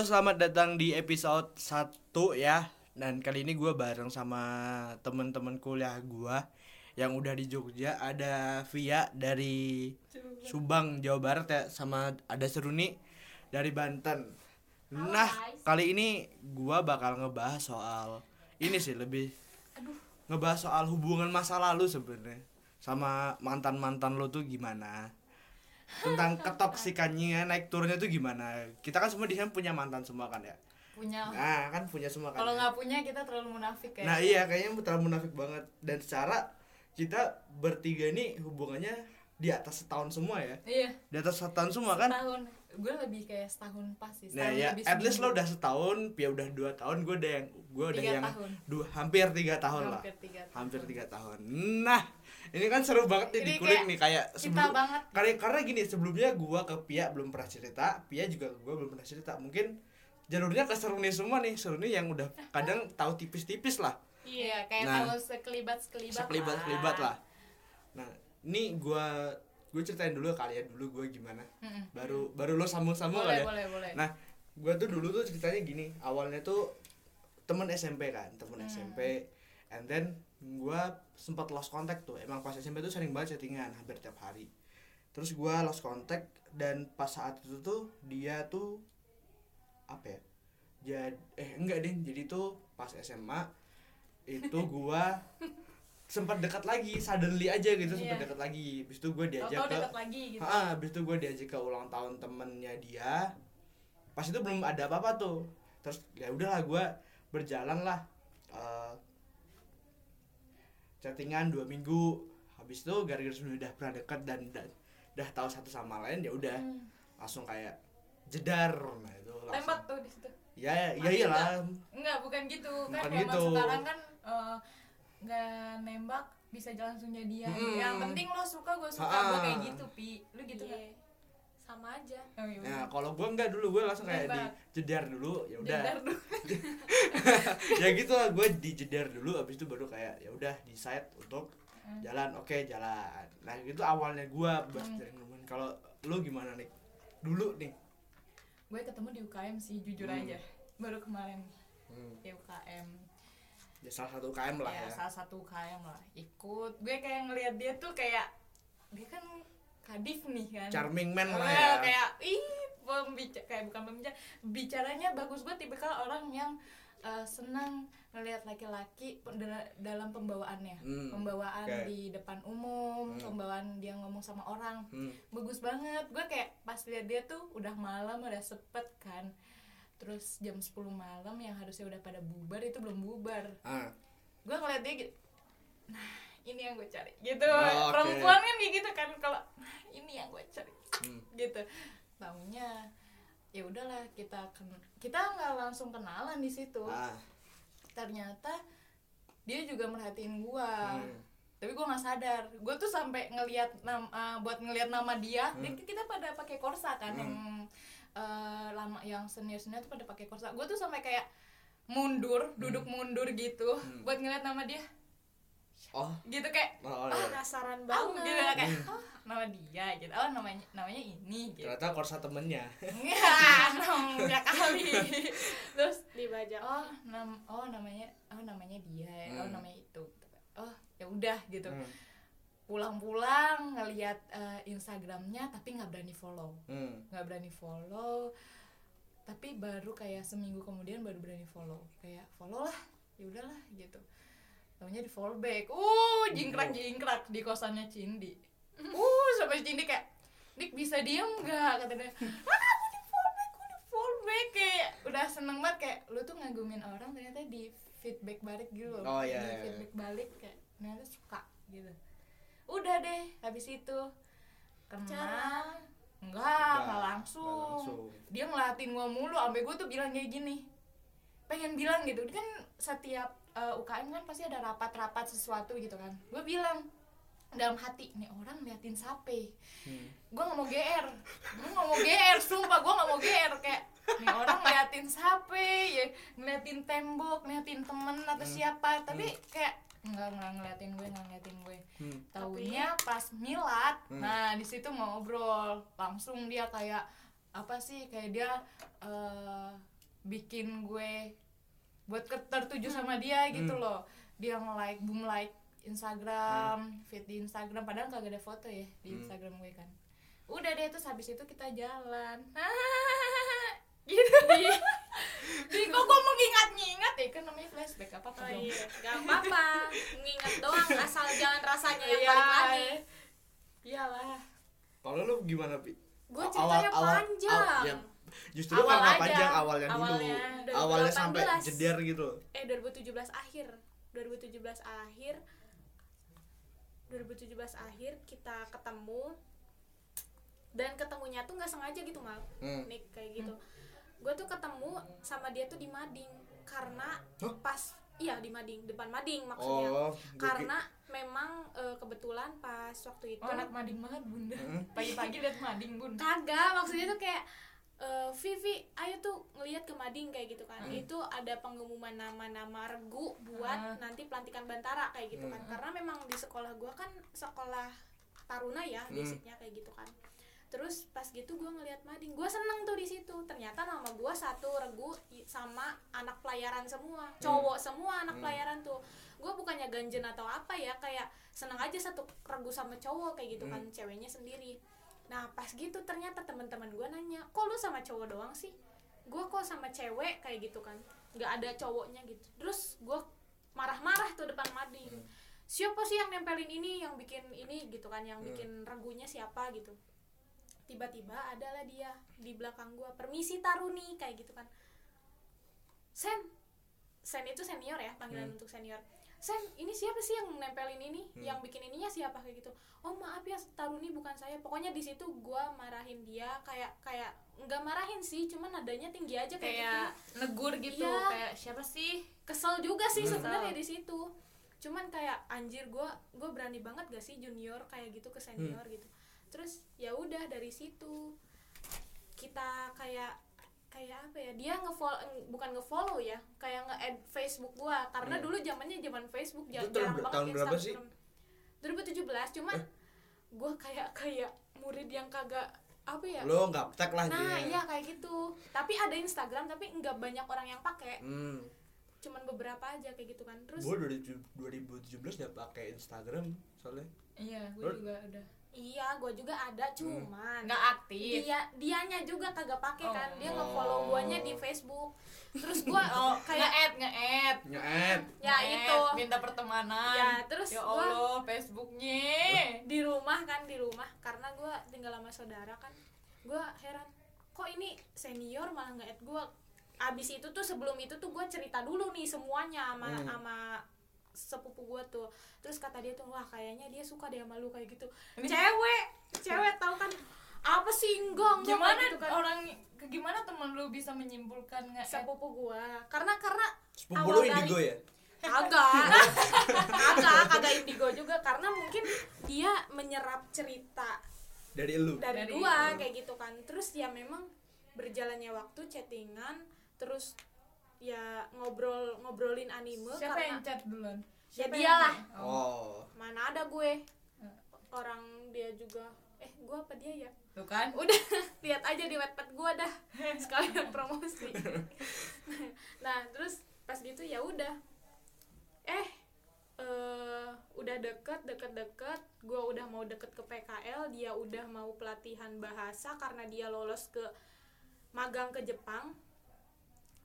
Halo, selamat datang di episode 1 ya. Dan kali ini gue bareng sama temen-temen kuliah gue yang udah di Jogja. Ada Via dari Subang, Jawa Barat ya, sama ada Seruni dari Banten. Nah, kali ini gue bakal ngebahas soal ini sih lebih ngebahas soal hubungan masa lalu sebenarnya sama mantan-mantan lo tuh gimana tentang ketoksikannya naik turunnya tuh gimana? Kita kan semua di sana punya mantan semua kan ya? Punya. Nah kan punya semua kan kalau ya? nggak punya kita terlalu munafik ya. Nah iya kayaknya terlalu munafik banget. Dan secara kita bertiga ini hubungannya di atas setahun semua ya? Iya. Di atas setahun semua kan? Setahun. Gue lebih kayak setahun pas sih nah ya lebih at least lo udah setahun Pia udah dua tahun gue udah yang gue udah Tiga yang tahun. dua hampir tiga tahun lah. Hampir tiga tahun. hampir tiga tahun. Nah ini kan seru banget nih di kulik kayak nih kayak banget. karena karena gini sebelumnya gua ke Pia belum pernah cerita Pia juga ke gua belum pernah cerita. Mungkin jalurnya ke Seruni semua nih Seruni yang udah kadang tahu tipis-tipis lah. Iya kayak Nah. tahu sekelibat sekelibat sekelibat sekelibat lah. Nah ini gua gue ceritain dulu ke kalian dulu gua gimana. Baru baru lo sambung-sambung kali ya. boleh boleh. Nah gua tuh dulu tuh ceritanya gini awalnya tuh temen SMP kan temen Hmm. SMP and then gua sempat lost contact tuh emang pas SMP tuh sering banget chattingan hampir tiap hari terus gua lost contact dan pas saat itu tuh dia tuh apa ya jadi eh enggak deh jadi tuh pas SMA itu gua sempat dekat lagi suddenly aja gitu sempat Iya. dekat lagi habis itu gua diajak Tahu-tahu ke lagi gitu Ah, habis itu gue diajak ke ulang tahun temennya dia. Pas itu belum ada apa-apa tuh. Terus ya udahlah gue berjalan lah. eh, chattingan dua minggu. Habis itu gara-gara sudah udah pernah dekat dan udah, udah tahu satu sama lain ya udah Hmm. langsung kayak jedar. Nah itu langsung. tembak tuh di situ Ya ya Mati iyalah. enggak bukan gitu kan Bukan emang gitu. sekarang kan eh, nggak nembak bisa jalan langsung jadian Mm-mm. yang penting lo suka gue suka gue kayak gitu pi lu gitu kan Iya. Sama aja. Oh, iya, Nah, kalau gue enggak dulu gue langsung kayak di Nembak. jedar dulu ya udah. Jedar ya gitu lah gue dijedar dulu abis itu baru kayak ya udah decide untuk Hmm. jalan. Oke jalan. Nah itu awalnya gue bahas Hmm. dari kalau lu gimana nih dulu nih gue ketemu di UKM sih jujur Hmm. aja. Baru kemarin. Hmm. di UKM ya salah satu KM lah ya, ya, salah satu UKM lah. Ikut. Gue kayak ngelihat dia tuh kayak dia kan kadif nih kan. Charming man lah Eh, ya. kayak ih pembicara kayak bukan pembicara bicaranya bagus gue tipikal orang yang eh, senang ngelihat laki-laki dalam pembawaannya. Hmm, pembawaan oke. di depan umum Hmm. pembawaan dia ngomong sama orang. Hmm. bagus banget. Gue kayak pas lihat dia tuh udah malam udah sepet kan. Terus jam 10 malam yang harusnya udah pada bubar itu belum bubar. Ah. Gue ngeliat dia gitu nah ini yang gue cari gitu Oh, oke. perempuan kan kayak gitu kan kalau nah ini yang gue cari hmm. gitu tahunya ya udahlah kita ken kita nggak langsung kenalan di situ ah ternyata dia juga merhatiin gua hmm. tapi gua nggak sadar gua tuh sampai ngelihat nam eh, buat ngelihat nama dia Hmm. kita pada pakai korsa kan Hmm. yang eh, lama yang senior senior tuh pada pakai korsa gua tuh sampai kayak mundur duduk mundur gitu Hmm. buat ngeliat nama dia oh. Gitu kayak oh, ah iya. penasaran oh banget. Gitu kayak oh nama dia gitu. Oh namanya namanya ini gitu. Ternyata korsa temennya. Enggak, namanya kali. Terus dibajak. Oh nam oh namanya oh namanya dia ya. oh Hmm. namanya itu. Oh ya udah gitu. Hmm. pulang-pulang ngelihat eh, Instagramnya tapi nggak berani follow. Hmm. nggak berani follow tapi baru kayak seminggu kemudian baru berani follow. Kayak follow lah ya udahlah gitu tahunya di follow back. Uh jingkrak jingkrak di kosannya Cindi. Uh sampai Cindi kayak Dik bisa diem nggak? Kata dia. Ah aku di follow back aku di follow back. Kayak udah seneng banget kayak lu tuh ngagumin orang ternyata di feedback balik gitu loh. Oh, iya, di iya, iya. feedback balik kayak ternyata suka gitu. Udah deh habis itu kenal. Enggak Enggak, nggak langsung. langsung. dia ngeliatin gua mulu sampai gua tuh bilang kayak gini. Pengen bilang gitu kan setiap uh, UKM kan pasti ada rapat-rapat sesuatu gitu kan gue bilang dalam hati nih orang liatin sape Hmm. gue nggak mau gr gue nggak mau gr sumpah gue nggak mau gr kayak nih orang ngeliatin sape ya ngeliatin tembok ngeliatin temen atau Hmm. siapa tapi kayak nggak nggak ngeliatin gue nggak ngeliatin gue Hmm. tahunya pas milat Hmm. nah di situ ngobrol langsung dia kayak apa sih kayak dia eh, bikin gue buat tertuju sama dia gitu Hmm. loh dia nge-like boom like Instagram feed di Instagram padahal kagak ada foto ya di Hmm. Instagram gue kan udah deh terus habis itu kita jalan gitu di, di kok gue mengingat-ingat ya kan namanya flashback apa Oh tuh dong? iya, gak apa-apa. Nginget doang asal jangan rasanya yang Iya. balik lagi. iyalah Kalau lu gimana, Pi? Gue Awal- ceritanya awal- panjang. awal- yang- Justru Awal karena aja. panjang awalnya, Awalnya, dulu. 2018. Awalnya sampai jeder gitu. Eh 2017 akhir. 2017 akhir. 2017 akhir kita ketemu dan ketemunya tuh nggak sengaja gitu mal Hmm. nih kayak gitu gue tuh ketemu sama dia tuh di Mading karena Hah? pas iya di Mading depan Mading maksudnya Oh, karena memang eh, kebetulan pas waktu itu oh anak mading banget bunda Hmm. pagi-pagi liat mading bun kagak maksudnya tuh kayak eh, Vivi ayo tuh ngelihat ke Mading kayak gitu kan Hmm. itu ada pengumuman nama-nama regu buat Ah. nanti pelantikan Bantara kayak gitu kan Hmm. karena memang di sekolah gua kan sekolah Taruna ya Hmm. basicnya kayak gitu kan terus pas gitu gua ngelihat Mading gua seneng tuh di situ ternyata nama gua satu regu sama anak pelayaran semua cowok semua anak Hmm. pelayaran tuh gue bukannya ganjen atau apa ya kayak seneng aja satu regu sama cowok kayak gitu kan Hmm. ceweknya sendiri nah pas gitu ternyata teman-teman gue nanya kok lu sama cowok doang sih? Gue kok sama cewek kayak gitu kan. Nggak ada cowoknya gitu. Terus gue marah-marah tuh depan mading Hmm. siapa sih yang nempelin ini yang bikin ini? Gitu kan yang Hmm. bikin regunya siapa gitu. Tiba-tiba adalah dia di belakang gue permisi Taruni kayak gitu kan. Sen. Sen itu senior ya panggilan Hmm. untuk senior Sen ini siapa sih yang nempelin ini? Hmm. yang bikin ininya siapa? Kayak gitu. Oh maaf ya Taruni bukan saya. Pokoknya di situ gua marahin dia. Kayak kayak nggak marahin sih cuman nadanya tinggi aja kayak, kayak gitu. negur gitu Iya. kayak siapa sih? Kesel juga sih Hmm. sebenarnya di situ. Cuman kayak anjir gua gua berani banget gak sih junior kayak gitu ke senior gitu. Terus ya udah dari situ. Kita kayak kayak apa ya dia ngefollow bukan ngefollow ya kayak nge-add Facebook gua karena Hmm. dulu zamannya zaman Facebook jarang, banget tahun berapa sih? Instagram 2017 cuman gua kayak kayak murid yang kagak apa ya Lo nggak tag lah nah dia. iya kayak gitu tapi ada Instagram tapi nggak banyak orang yang pakai Hmm. cuman beberapa aja kayak gitu kan terus Gue 2017 udah pakai Instagram soalnya. iya Lu- juga udah iya gue juga ada cuman nggak aktif? dia dianya juga kagak pakai kan dia Oh. nge-follow guanya di Facebook. Terus gua oh kayak nge-add nge-add. Nge-add. ya Nge-add, itu. minta pertemanan. Ya terus ya gua Allah Facebooknya. di rumah kan di rumah. Karena gua tinggal sama saudara kan. Gua heran kok ini senior malah nge-add gua? Abis itu tuh sebelum itu tuh gua cerita dulu nih semuanya sama Hmm. sama sepupu gua tuh. Terus kata dia tuh wah kayaknya dia suka deh sama lu kayak gitu. Ini- cewek cewek tahu kan apa sih enggak enggak gimana gitu kan. orang gimana temen lu bisa menyimpulkan nge-add sepupu gua. Karena karena Sepupu Awal lo dari- indigo ya? kagak. Kagak kagak indigo juga. Karena mungkin dia menyerap cerita Dari lu. dari, Dari gua lu. kayak gitu kan. Terus ya memang berjalannya waktu chattingan terus ya ngobrol ngobrolin anime siapa karena yang chat duluan? Ya dialah. oh. Oh. mana ada gue. Eh. orang dia juga. Eh gua apa dia ya? Tuh kan? Udah lihat aja di webpad gua dah. Sekalian promosi. Nah terus pas gitu ya udah. Eh eh udah deket deket deket. Gua udah mau deket ke PKL dia udah mau pelatihan bahasa karena dia lolos ke magang ke Jepang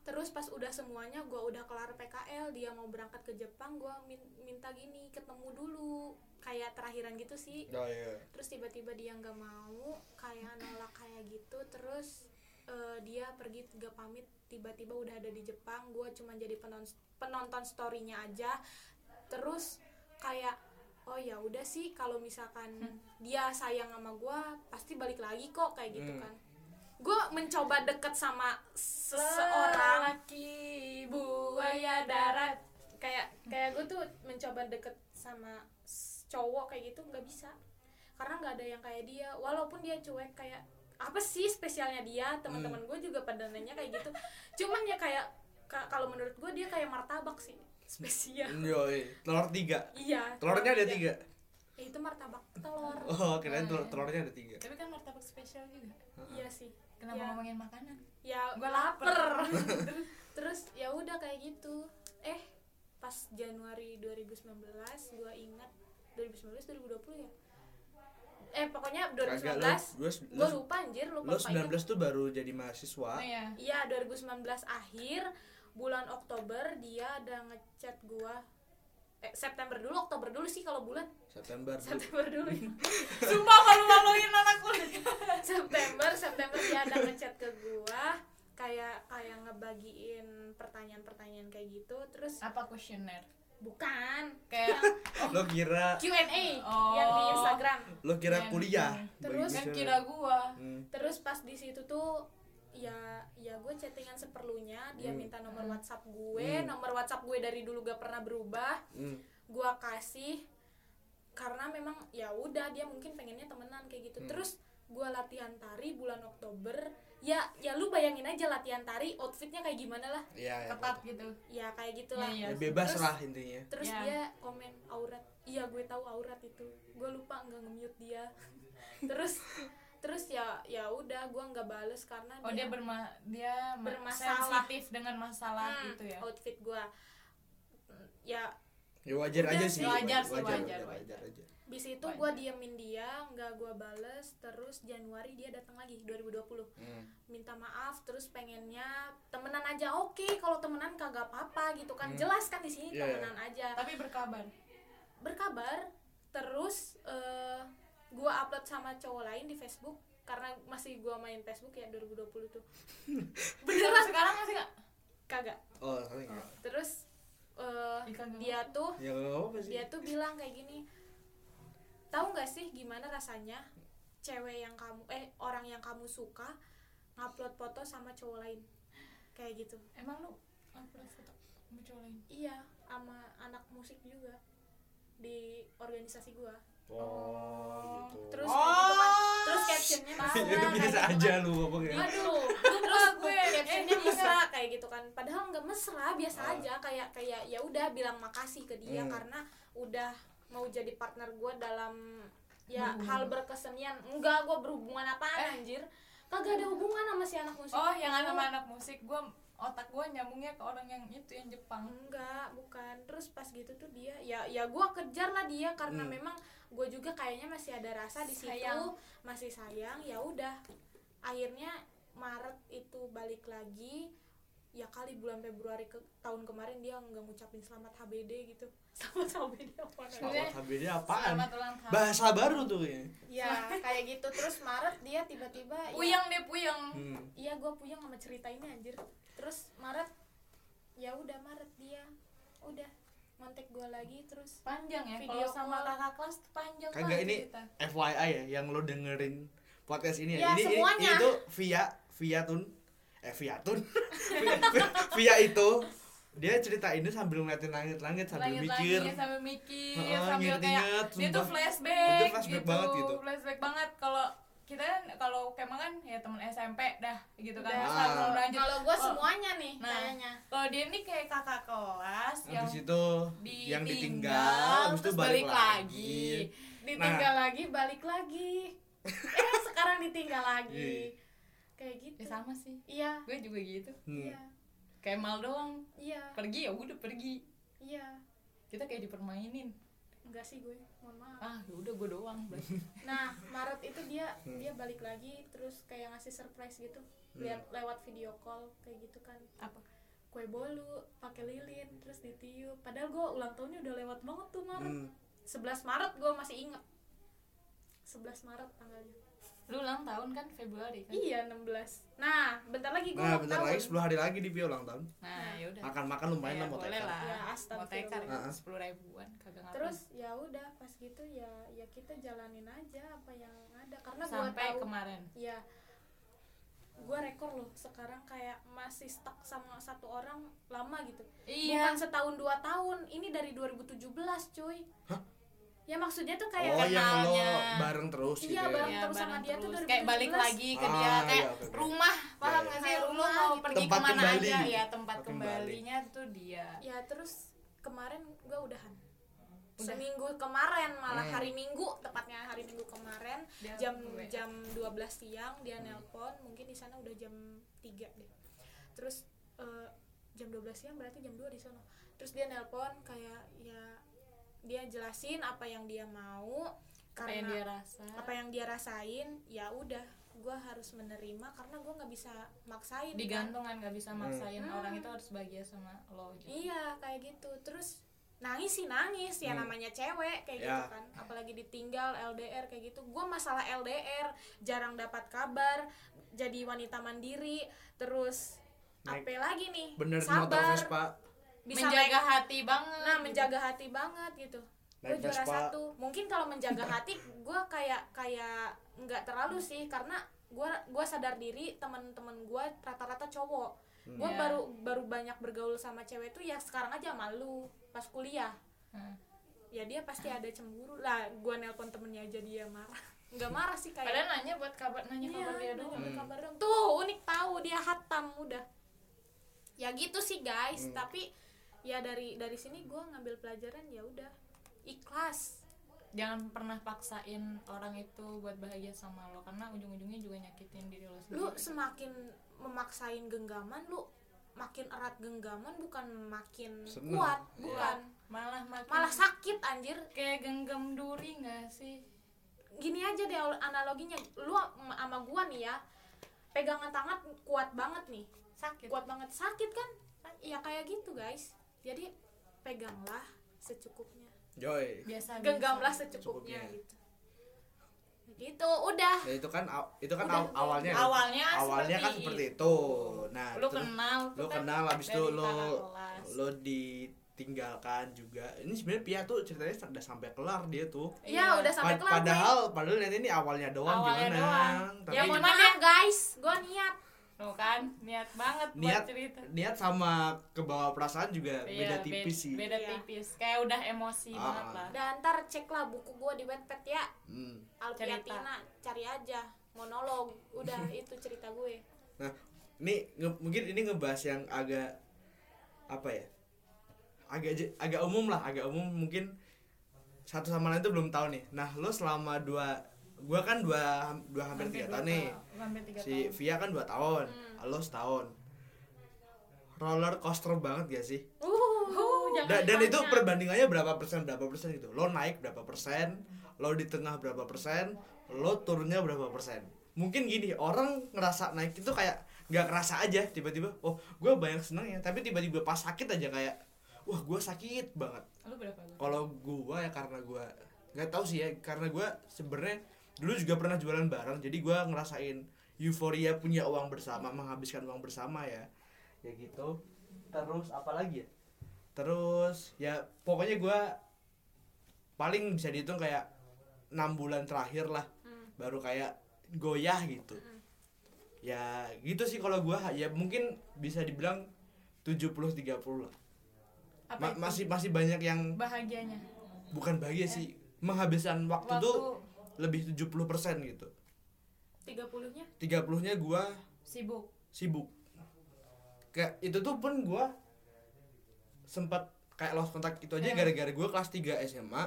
terus pas udah semuanya gua udah kelar PKL dia mau berangkat ke Jepang gua min- minta gini ketemu dulu. Kayak terakhiran gitu sih. Oh iya. terus tiba-tiba dia nggak mau kayak nolak kayak gitu. Terus eh, dia pergi gak pamit tiba-tiba udah ada di Jepang. Gue cuma jadi penonton penonton storynya aja. Terus kayak oh ya udah sih kalau misalkan dia sayang sama gue pasti balik lagi kok kayak gitu Hmm. kan gue mencoba deket sama seseorang laki buaya darat. Kayak kayak gue tuh mencoba deket sama cowok kayak gitu nggak bisa. Karena nggak ada yang kayak dia. Walaupun dia cuek kayak apa sih spesialnya dia? Teman-teman gue juga pada nanya kayak gitu. Cuman ya kayak ka- kalau menurut gue dia kayak martabak sih. Spesial. Yoi. Telur tiga. iya Telurnya ada tiga. Ya, itu martabak telur. Oh, kirain Oh, telur iya. telurnya ada tiga. tapi kan martabak spesial juga. Iya sih Kenapa Ya. ngomongin makanan? ya Gua lapar terus, ya udah kayak gitu eh pas Januari 2019 gua ingat 2019 2020 ya eh pokoknya 2019 Kagak, lu, gua lupa anjir lupa lu lupa 19 tuh baru jadi mahasiswa Oh iya. Iya 2019 akhir bulan Oktober dia ada ngechat gua eh, September dulu Oktober dulu sih kalau bulan September dulu. September dulu ya. Sumpah malu-maluin anak kuliah. September September dia ada ngechat ke gua kayak kayak ngebagiin pertanyaan-pertanyaan kayak gitu terus Apa kuesioner? bukan Kayak lo kira Q&A Oh. yang di Instagram lo kira Yang- kuliah Terus kan cewek. kira gua. Hmm. terus pas di situ tuh ya ya gue chattingan seperlunya dia Hmm. minta nomor WhatsApp gue Hmm. nomor WhatsApp gue dari dulu gak pernah berubah Hmm. gua kasih karena memang ya udah dia mungkin pengennya temenan kayak gitu Hmm. terus gua latihan tari bulan Oktober. Ya ya lu bayangin aja latihan tari outfitnya kayak gimana lah. Iya, ya, Ketat gitu. ya kayak gitulah. Iya, ya, bebas Terus- lah intinya. terus Ya. dia komen aurat. Iya gue tahu aurat itu. Gue lupa nggak nge-mute dia. Terus terus ya ya udah gua nggak bales karena Oh dia berma dia ma- Bermasalah. sensitif dengan masalah Hmm, gitu ya. outfit gua. Ya ya wajar Udah aja sih, sih. Wajar sih, wajar, wajar, wajar. aja. bis itu Wajar. gua diemin dia nggak gua bales terus Januari dia datang lagi 2020 Hmm. minta maaf terus pengennya temenan aja oke kalau temenan kagak apa-apa gitu kan Hmm. jelas kan di sini iya. temenan aja Tapi berkabar. berkabar terus eh, gua upload sama cowok lain di Facebook karena masih gua main Facebook ya 2020 tuh Beneran sekarang masih nggak? kagak oh terus eh, kagak dia tuh ya apa sih dia tuh bilang kayak gini tahu nggak sih gimana rasanya cewek yang kamu eh orang yang kamu suka ngupload foto sama cowok lain kayak gitu Emang lu upload foto sama cowok lain? iya sama anak musik juga di organisasi gua oh gitu terus Oh. gitu kan terus captionnya ya kayak biasa gitu aja kan. lu ngomongnya aduh terus gue captionnya mesra kayak gitu kan padahal nggak mesra biasa Ah. aja kayak kayak ya udah bilang makasih ke dia Hmm. karena udah mau jadi partner gue dalam ya Berhubungan. hal berkesenian. Enggak gue berhubungan apaan anjir? Kagak ada hubungan sama si anak musik. Oh, yang sama anak musik gua otak gua nyambungnya ke orang yang itu yang Jepang. enggak bukan. Terus pas gitu tuh dia ya ya gue kejar lah dia karena Hmm. memang gue juga kayaknya masih ada rasa di situ. Masih sayang ya udah. Akhirnya Maret itu balik lagi ya kali bulan Februari ke tahun kemarin dia nggak ngucapin selamat HBD gitu selamat HBD apa Selamat HBD apaan Selamat ulang tahun. bahasa baru tuh ya ya kayak gitu terus Maret dia tiba-tiba ya, Puyeng deh puyeng. hmm. iya gue puyeng sama cerita ini anjir terus Maret ya udah Maret dia udah ngontek gue lagi terus Panjang ya. Video Kalau sama kakak kelas panjang kagak ini cerita. FYI ya yang lo dengerin podcast ini Ya, ya, ini, ini semuanya. itu via via tun eh via tun via, itu dia cerita ini sambil ngeliatin langit-langit sambil mikir Langit-langit sambil mikir, Heeh, sambil kayak dia tuh flashback, Itu flashback banget gitu. Flashback banget kalau kita kan kalau kemang kan ya temen SMP dah gitu kan. Udah. Terus Ah. langsung lanjut. kalau gue semuanya nih Nah. kayaknya Kalau dia ini kayak kakak kelas yang habis itu ditinggal, yang ditinggal habis itu terus balik, balik lagi. ditinggal lagi balik lagi eh sekarang ditinggal lagi kayak gitu Ya sama sih. iya Gue juga gitu. Hmm. iya Kayak mal doang. iya Pergi ya udah pergi. iya Kita kayak dipermainin. enggak sih gue mohon maaf Ah, ya udah gue doang. nah Maret itu dia Hmm. dia balik lagi terus kayak ngasih surprise gitu lihat lewat video call kayak gitu kan Apa? kue bolu pakai lilin terus ditiup padahal gue ulang tahunnya udah lewat banget tuh Maret Hmm. 11 Maret gue masih inget 11 Maret tanggalnya Lu ulang tahun kan Februari kan? iya 16 nah bentar lagi gue nah ulang bentar tahun lagi 10 hari lagi di Via ulang tahun Nah, ya udah. makan-makan lumayan lah mau boleh lah. Ya, mau astagfirullah. tekar Ah, ah. sepuluh ribuan kagak ngapain. terus ya udah pas gitu ya ya kita jalanin aja apa yang ada karena gue sampai tahu kemarin. ya gue rekor loh sekarang kayak masih stuck sama satu orang lama gitu Iya. bukan setahun dua tahun ini dari 2017 cuy Hah? Ya maksudnya tuh kayak oh yang lo kenalnya. bareng terus Iya, gitu ya bareng. Iya, terus sama bareng dia tuh terus. 2017. kayak balik lagi ke dia Ah, kayak iya, oke. rumah paham Iya, nggak iya. sih Kayak lu rumah mau gitu. pergi Tempat ke mana kembali. aja ya tempat Tempat kembali. kembalinya tuh dia ya terus kemarin gue udahan Udah. seminggu kemarin malah Hmm. hari minggu tepatnya hari minggu kemarin Dia jam WA. jam 12 siang dia nelpon mungkin di sana udah jam 3 deh terus eh, jam 12 siang berarti jam 2 di sana terus dia nelpon kayak ya dia jelasin apa yang dia mau apa yang karena dia rasa. apa yang dia rasain ya udah gue harus menerima karena gue nggak bisa maksain digantung kan nggak bisa maksain Hmm. orang itu harus bahagia sama lo gitu. Iya kayak gitu. Terus nangis sih nangis. Ya Hmm. namanya cewek kayak Ya. gitu kan. Apalagi ditinggal LDR kayak gitu. Gue masalah LDR jarang dapat kabar jadi wanita mandiri terus Naik- apa lagi nih bener motor sabar. Vespa bisa menjaga naik- hati banget nah gitu. menjaga hati banget gitu gue juara satu mungkin kalau menjaga hati gue kayak kayak nggak terlalu sih karena gue gua sadar diri teman-teman gue rata-rata cowok Hmm. gue Iya. baru baru banyak bergaul sama cewek tuh ya sekarang aja malu pas kuliah Hmm. ya dia pasti ada cemburu lah gue nelpon temennya aja dia marah nggak marah sih kayak padahal nanya buat kabar nanya Iya, kabar dia nanya doang Hmm. kabar dong. tuh unik tahu dia hatam udah ya gitu sih guys Hmm. tapi ya dari dari sini gue ngambil pelajaran ya udah. Ikhlas. Jangan pernah paksain orang itu buat bahagia sama lo karena ujung-ujungnya juga nyakitin diri lo sendiri. lu semakin memaksain genggaman lu makin erat genggaman bukan makin Seneng. kuat Iya. bukan. malah makin malah sakit anjir. Kayak genggam duri nggak sih? Gini aja deh analoginya. Lu sama sama gua nih ya pegangan tangan kuat banget nih. Sakit. Kuat banget. Sakit kan? Ya kayak gitu guys jadi peganglah secukupnya Joy biasa genggamlah biasa. secukupnya Secukupnya. gitu gitu udah Nah, itu kan itu kan Udah, aw- awalnya awalnya awalnya kan seperti seperti itu. Nah, lu terus kenal lu kan kenal habis itu lu lu ditinggalkan juga. Ini sebenarnya Pia tuh ceritanya udah sampai kelar dia tuh. ya udah sampai Pa- kelar gue. padahal padahal nanti ini awalnya doang Awalnya gimana. doang. Tapi ya mohon maaf guys gua niat Tuh kan niat banget Niat- buat cerita niat sama kebawa perasaan juga Iya, beda be- tipis sih. beda Iya. tipis kayak udah emosi Ah. banget lah dan ntar ceklah buku gua di Wattpad ya Hmm. Alfiatina cari aja monolog udah itu cerita gue Nah, ini nge- mungkin ini ngebahas yang agak apa ya? Agak agak umum lah, agak umum mungkin satu sama lain tuh belum tahu nih. Nah, lo selama dua gua kan dua dua hampir tiga tahun nih. hampir tiga Si tahun. Via kan dua tahun, Hmm. lo setahun. Roller coaster banget gak sih? uh jangan Da- dan itu perbandingannya berapa persen berapa persen gitu. Lo naik berapa persen, lo di tengah berapa persen, lo turunnya berapa persen. Mungkin gini orang ngerasa naik itu kayak nggak kerasa aja tiba-tiba oh gue banyak seneng ya tapi tiba-tiba pas sakit aja kayak wah gue sakit banget kalau gue ya karena gue nggak tahu sih ya karena gue sebenarnya dulu juga pernah jualan barang jadi gue ngerasain euforia punya uang bersama menghabiskan uang bersama ya. Ya gitu. Terus apa lagi ya? Terus ya pokoknya gue paling bisa dihitung kayak enam bulan terakhir lah. Hmm. baru kayak goyah gitu. Hmm. ya gitu sih kalau gue ya mungkin bisa dibilang 70-30 lah. Apa Ma- masih masih banyak yang bahagianya? Bukan bahagia sih. Menghabiskan waktu, waktu tuh lebih 70% gitu. 30 nya 30 nya gua sibuk? sibuk. Kayak itu tuh pun gua sempat kayak lost kontak itu aja Ya. gara-gara gua kelas 3 SMA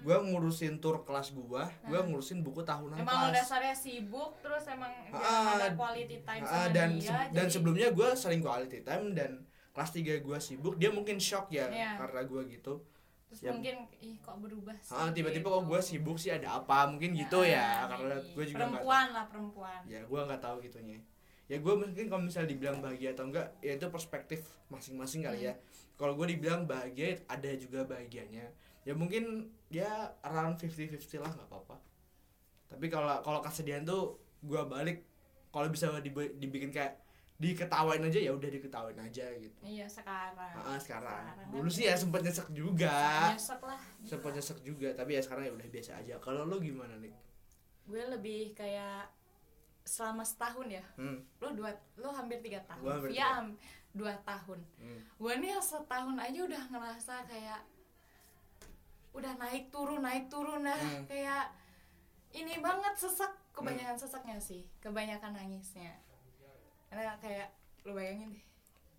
gua ngurusin tur kelas gua gua Hmm. ngurusin buku tahunan emang kelas. dasarnya sibuk terus emang Ah, ada quality time Ah, sama dan dia se- dan jadi- sebelumnya gua sering quality time dan kelas 3 gua sibuk. Dia mungkin shock ya Iya. karena gua gitu terus ya. mungkin ih kok berubah sih? ah tiba-tiba gitu. kok gua sibuk sih ada apa? Mungkin gitu ya Ah, karena iya. gua juga perempuan lah perempuan. Ya gue nggak tahu gitunya ya gue mungkin kalau misalnya dibilang bahagia atau enggak ya itu perspektif masing-masing kali ya. Kalau gue dibilang bahagia ada juga bahagianya. Ya mungkin ya around 50-50 lah nggak apa-apa. Tapi kalau kalau kesedihan tuh gue balik. Kalau bisa dibi- dibikin kayak diketawain aja ya udah diketawain aja gitu. Iya sekarang. Ah sekarang. Sekarang dulu sih ya sempet nyesek juga. Nyesek lah sempet nyesek juga tapi ya sekarang ya udah biasa aja. Kalau lo gimana nih gue lebih kayak selama setahun ya. Hmm. lu dua lu hampir tiga tahun. Gua hampir Via tiga. dua tahun. Hmm. gue nih setahun aja udah ngerasa kayak udah naik turun naik turun dah. Hmm. kayak ini banget sesak. Kebanyakan sesaknya sih. Kebanyakan nangisnya karena kayak lu bayangin deh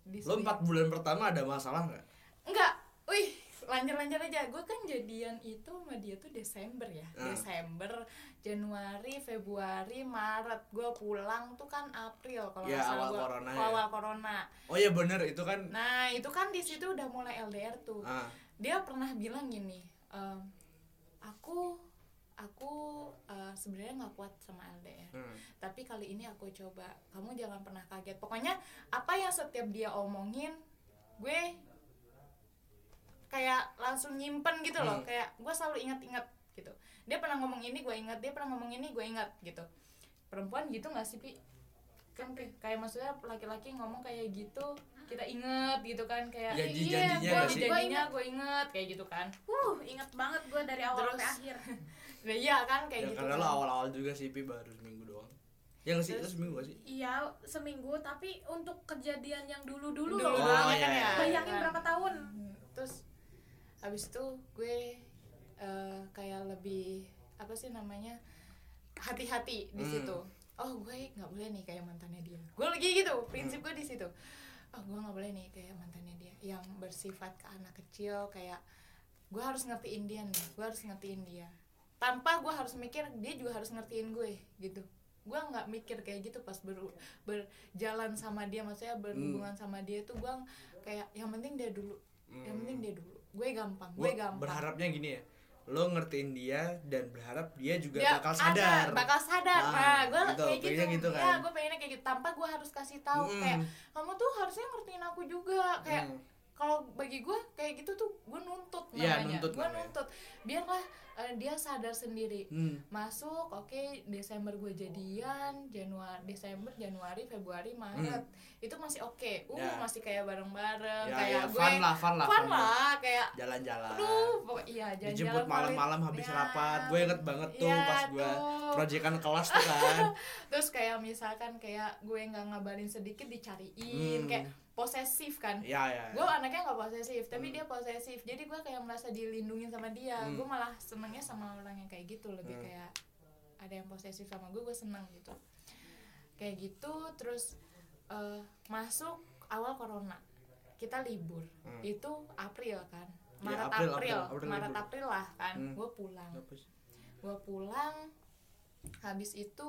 di sini- empat bulan pertama ada masalah nggak? Enggak wih lanjut-lanjut aja. Gue kan jadian itu sama dia tuh Desember ya. Ah. Desember Januari Februari Maret. Gue pulang tuh kan April kalau Ya, nggak awal gua- corona ya. awal corona. Oh iya bener. Itu kan nah itu kan di situ udah mulai LDR tuh. Ah. Dia pernah bilang gini ehm, aku aku eh, sebenarnya nggak kuat sama LDR hmm. tapi kali ini aku coba. Kamu jangan pernah kaget. Pokoknya apa yang setiap dia omongin gue kayak langsung nyimpen gitu loh. Hmm. kayak gue selalu ingat-ingat gitu. Dia pernah ngomong ini gue ingat. Dia pernah ngomong ini gue ingat gitu. Perempuan gitu nggak sih pi? Kan kayak, kayak maksudnya laki-laki ngomong kayak gitu kita inget gitu kan. Kayak Janji-janjinya iya, gue sih? janjinya gue inget kayak gitu kan. Uh inget banget gue dari awal Terus- sampai akhir nah, iya kan kayak ya gitu karena kan. lo awal-awal juga sih pi baru seminggu doang. Ya nggak sih? Itu Terus- seminggu gak sih? Iya seminggu tapi untuk kejadian yang dulu dulu Dulu loh Oh, banget iya, kan iya. ya bayangin kan. berapa tahun. Hmm, terus habis itu gue eh, kayak lebih apa sih namanya hati-hati di Hmm. situ. Oh gue nggak boleh nih kayak mantannya dia. Gue lagi gitu prinsip gue di situ. Oh gue nggak boleh nih kayak mantannya dia yang bersifat ke anak kecil kayak gue harus ngertiin dia nih gue harus ngertiin dia tanpa gue harus mikir dia juga harus ngertiin gue gitu. Gue nggak mikir kayak gitu pas ber, berjalan sama dia maksudnya berhubungan sama dia tuh gue kayak yang penting dia dulu. Yang penting dia dulu. Gue gampang gue gampang. berharapnya gini ya lo ngertiin dia dan berharap dia juga Dia bakal ada, sadar bakal sadar. Ah, nah gue gitu, kayak gitu, gitu ya kan. gue pengennya kayak gitu. Tanpa gue harus kasih tahu Mm. kayak kamu tuh harusnya ngertiin aku juga. Kayak Hmm. Kalau bagi gue kayak gitu tuh gue nuntut Iya, namanya. nuntut gue namanya. nuntut. Biarlah eh, dia sadar sendiri. Hmm. masuk oke Desember gue jadian Januari Desember Januari Februari Maret. Itu masih oke. Uh Hmm. Ya. masih kayak bareng-bareng ya, kayak ya, gue fun lah fun lah fun fun lah kayak jalan-jalan. Aduh pokok- iya jalan-jalan dijemput malam-malam habis ya, rapat. Gue inget banget tuh iya pas gue proyekan kelas tuh kan. Terus kayak misalkan kayak gue nggak ngabarin sedikit dicariin Hmm. kayak posesif kan? Ya ya gue anaknya nggak posesif tapi Hmm. dia posesif. Jadi gue kayak merasa dilindungin sama dia. Hmm. gue malah senengnya sama orang yang kayak gitu lebih Hmm. kayak ada yang posesif sama gue gue seneng gitu. Kayak gitu terus eh, masuk awal corona. Kita libur. Hmm. itu April kan? Ya, Maret April, April, April, April Maret libur. April lah kan? Hmm. gue pulang. Gue pulang habis itu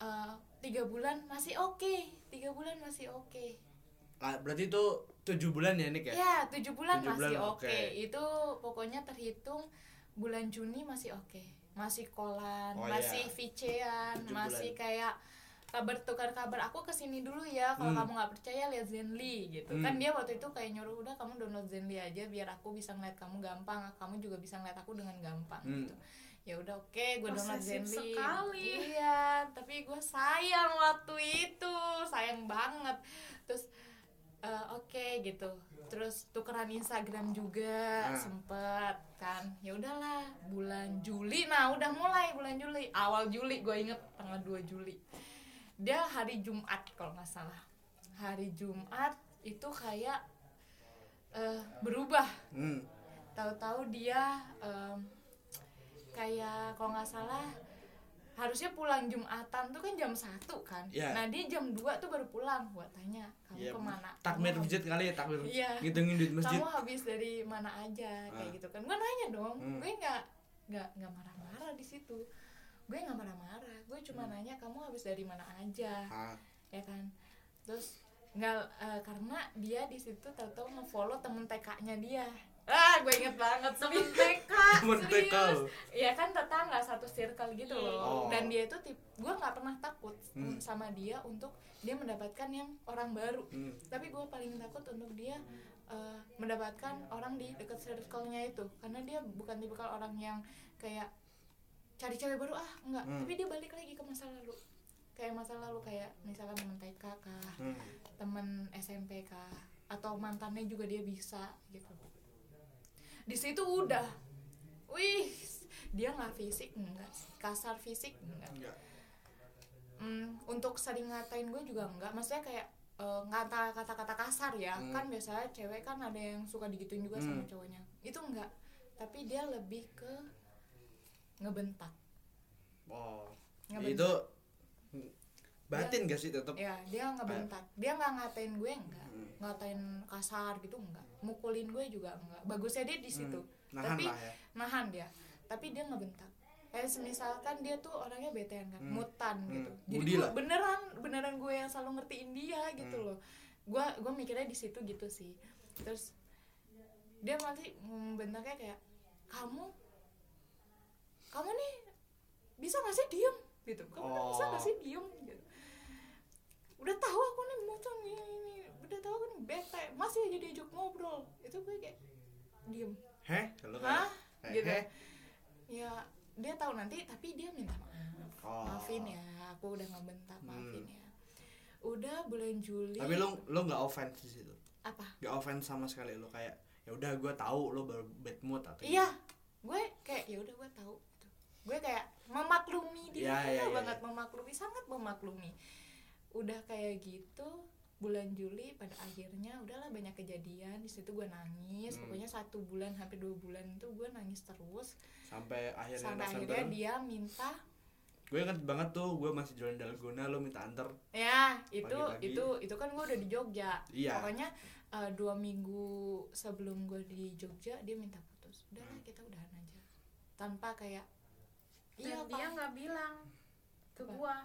eh, tiga bulan masih oke. Tiga bulan masih oke. Ah, berarti itu tujuh bulan ya Nick ya ya tujuh bulan Tujuh masih bulan, oke oke. itu pokoknya terhitung bulan Juni masih oke masih kolan Oh, masih iya. vicean masih bulan. kayak kabar tukar kabar aku ke sini dulu ya kalau Hmm. kamu nggak percaya lihat Zenly gitu Hmm. kan dia waktu itu kayak nyuruh udah kamu download Zenly aja biar aku bisa ngeliat kamu gampang kamu juga bisa ngeliat aku dengan gampang Hmm. gitu ya udah oke gue download Zenly sekali. iya tapi gue sayang waktu itu sayang banget terus eh, oke gitu. Terus tukeran Instagram juga Ah. sempet kan. Ya udahlah bulan Juli. Nah udah mulai bulan Juli. Awal Juli gue inget tanggal 2 Juli. Dia hari Jumat kalau nggak salah. Hari Jumat itu kayak eh, berubah. Hmm. tahu-tahu dia em, kayak kalau nggak salah harusnya pulang Jumatan tuh kan jam satu kan Iya. nah dia jam 2 tuh baru pulang gua tanya kamu Ya, ke mana takmir masjid kali ya takmir Iya. ngitungin duit masjid kamu habis dari mana aja kayak Ah. gitu kan gue nanya dong Hmm. gue nggak nggak nggak marah-marah di situ gue nggak marah-marah gue cuma Hmm. nanya kamu habis dari mana aja Ah, ya kan terus nggak eh, karena dia di situ tahu-tahu ngefollow temen TK-nya dia ah gue inget banget temen TK temen TK ya kan tetangga satu circle gitu loh Oh. dan dia itu tip gue nggak pernah takut Hmm. sama dia untuk dia mendapatkan yang orang baru Hmm. tapi gue paling takut untuk dia eh, mendapatkan orang di dekat circle-nya itu karena dia bukan tipikal orang yang kayak cari cewek baru ah enggak Hmm. tapi dia balik lagi ke masa lalu kayak masa lalu kayak misalkan temen TK kah Hmm. temen SMP kah atau mantannya juga dia bisa gitu di situ udah wih dia nggak fisik enggak kasar fisik enggak Enggak. Hmm, untuk sering ngatain gue juga enggak maksudnya kayak eh, ngata kata-kata kasar ya Hmm. kan biasanya cewek kan ada yang suka digituin juga sama Hmm. cowoknya itu enggak tapi dia lebih ke ngebentak Oh. Ngebentak. Itu batin gak sih tetap? ya dia ngebentak dia nggak ngatain gue enggak Hmm. ngatain kasar gitu enggak mukulin gue juga enggak. Bagusnya dia di situ. Hmm, nahan tapi lah ya. nahan dia. Tapi dia ngebentak kayak misalkan dia tuh orangnya betean kan Hmm. mutan Hmm, gitu. Jadi Budi gue lah. beneran beneran gue yang selalu ngertiin dia gitu Hmm. loh. Gue gue mikirnya di situ gitu sih. Terus dia nanti bentaknya kayak kamu kamu nih bisa gak sih diem? Gitu. Kamu nih bisa gak Oh. sih diem? Gitu. Udah tahu aku nih mutan ini udah tahu aku nih bete. Masih aja diajak ngobrol. Itu gue kayak diem. Heh? Lu Hah? kayak, gitu. heh. Ya dia tahu nanti tapi dia minta maaf. Oh. maafin ya aku udah ngebentak maafin Hmm. ya. Udah bulan Juli. Tapi lu lu nggak offense di situ? Apa? Nggak offense sama sekali lu kayak ya udah gue tahu lu baru bad mood atau iya. gue kayak ya udah gue tahu gitu. gue kayak memaklumi dia Iya, iya, iya, banget iya. memaklumi sangat memaklumi. Udah kayak gitu bulan Juli pada akhirnya udahlah banyak kejadian di situ gue nangis Hmm. pokoknya satu bulan hampir dua bulan itu gue nangis terus sampai akhirnya sampai akhirnya dia minta gue inget banget tuh gue masih jualan dalgona lu minta anter ya itu Pagi-pagi. itu itu kan gue udah di Jogja Iya. pokoknya eh, dua minggu sebelum gue di Jogja dia minta putus udahlah Hmm. kita udahan aja tanpa kayak dan iya dia Pak." nggak bilang ke Apa?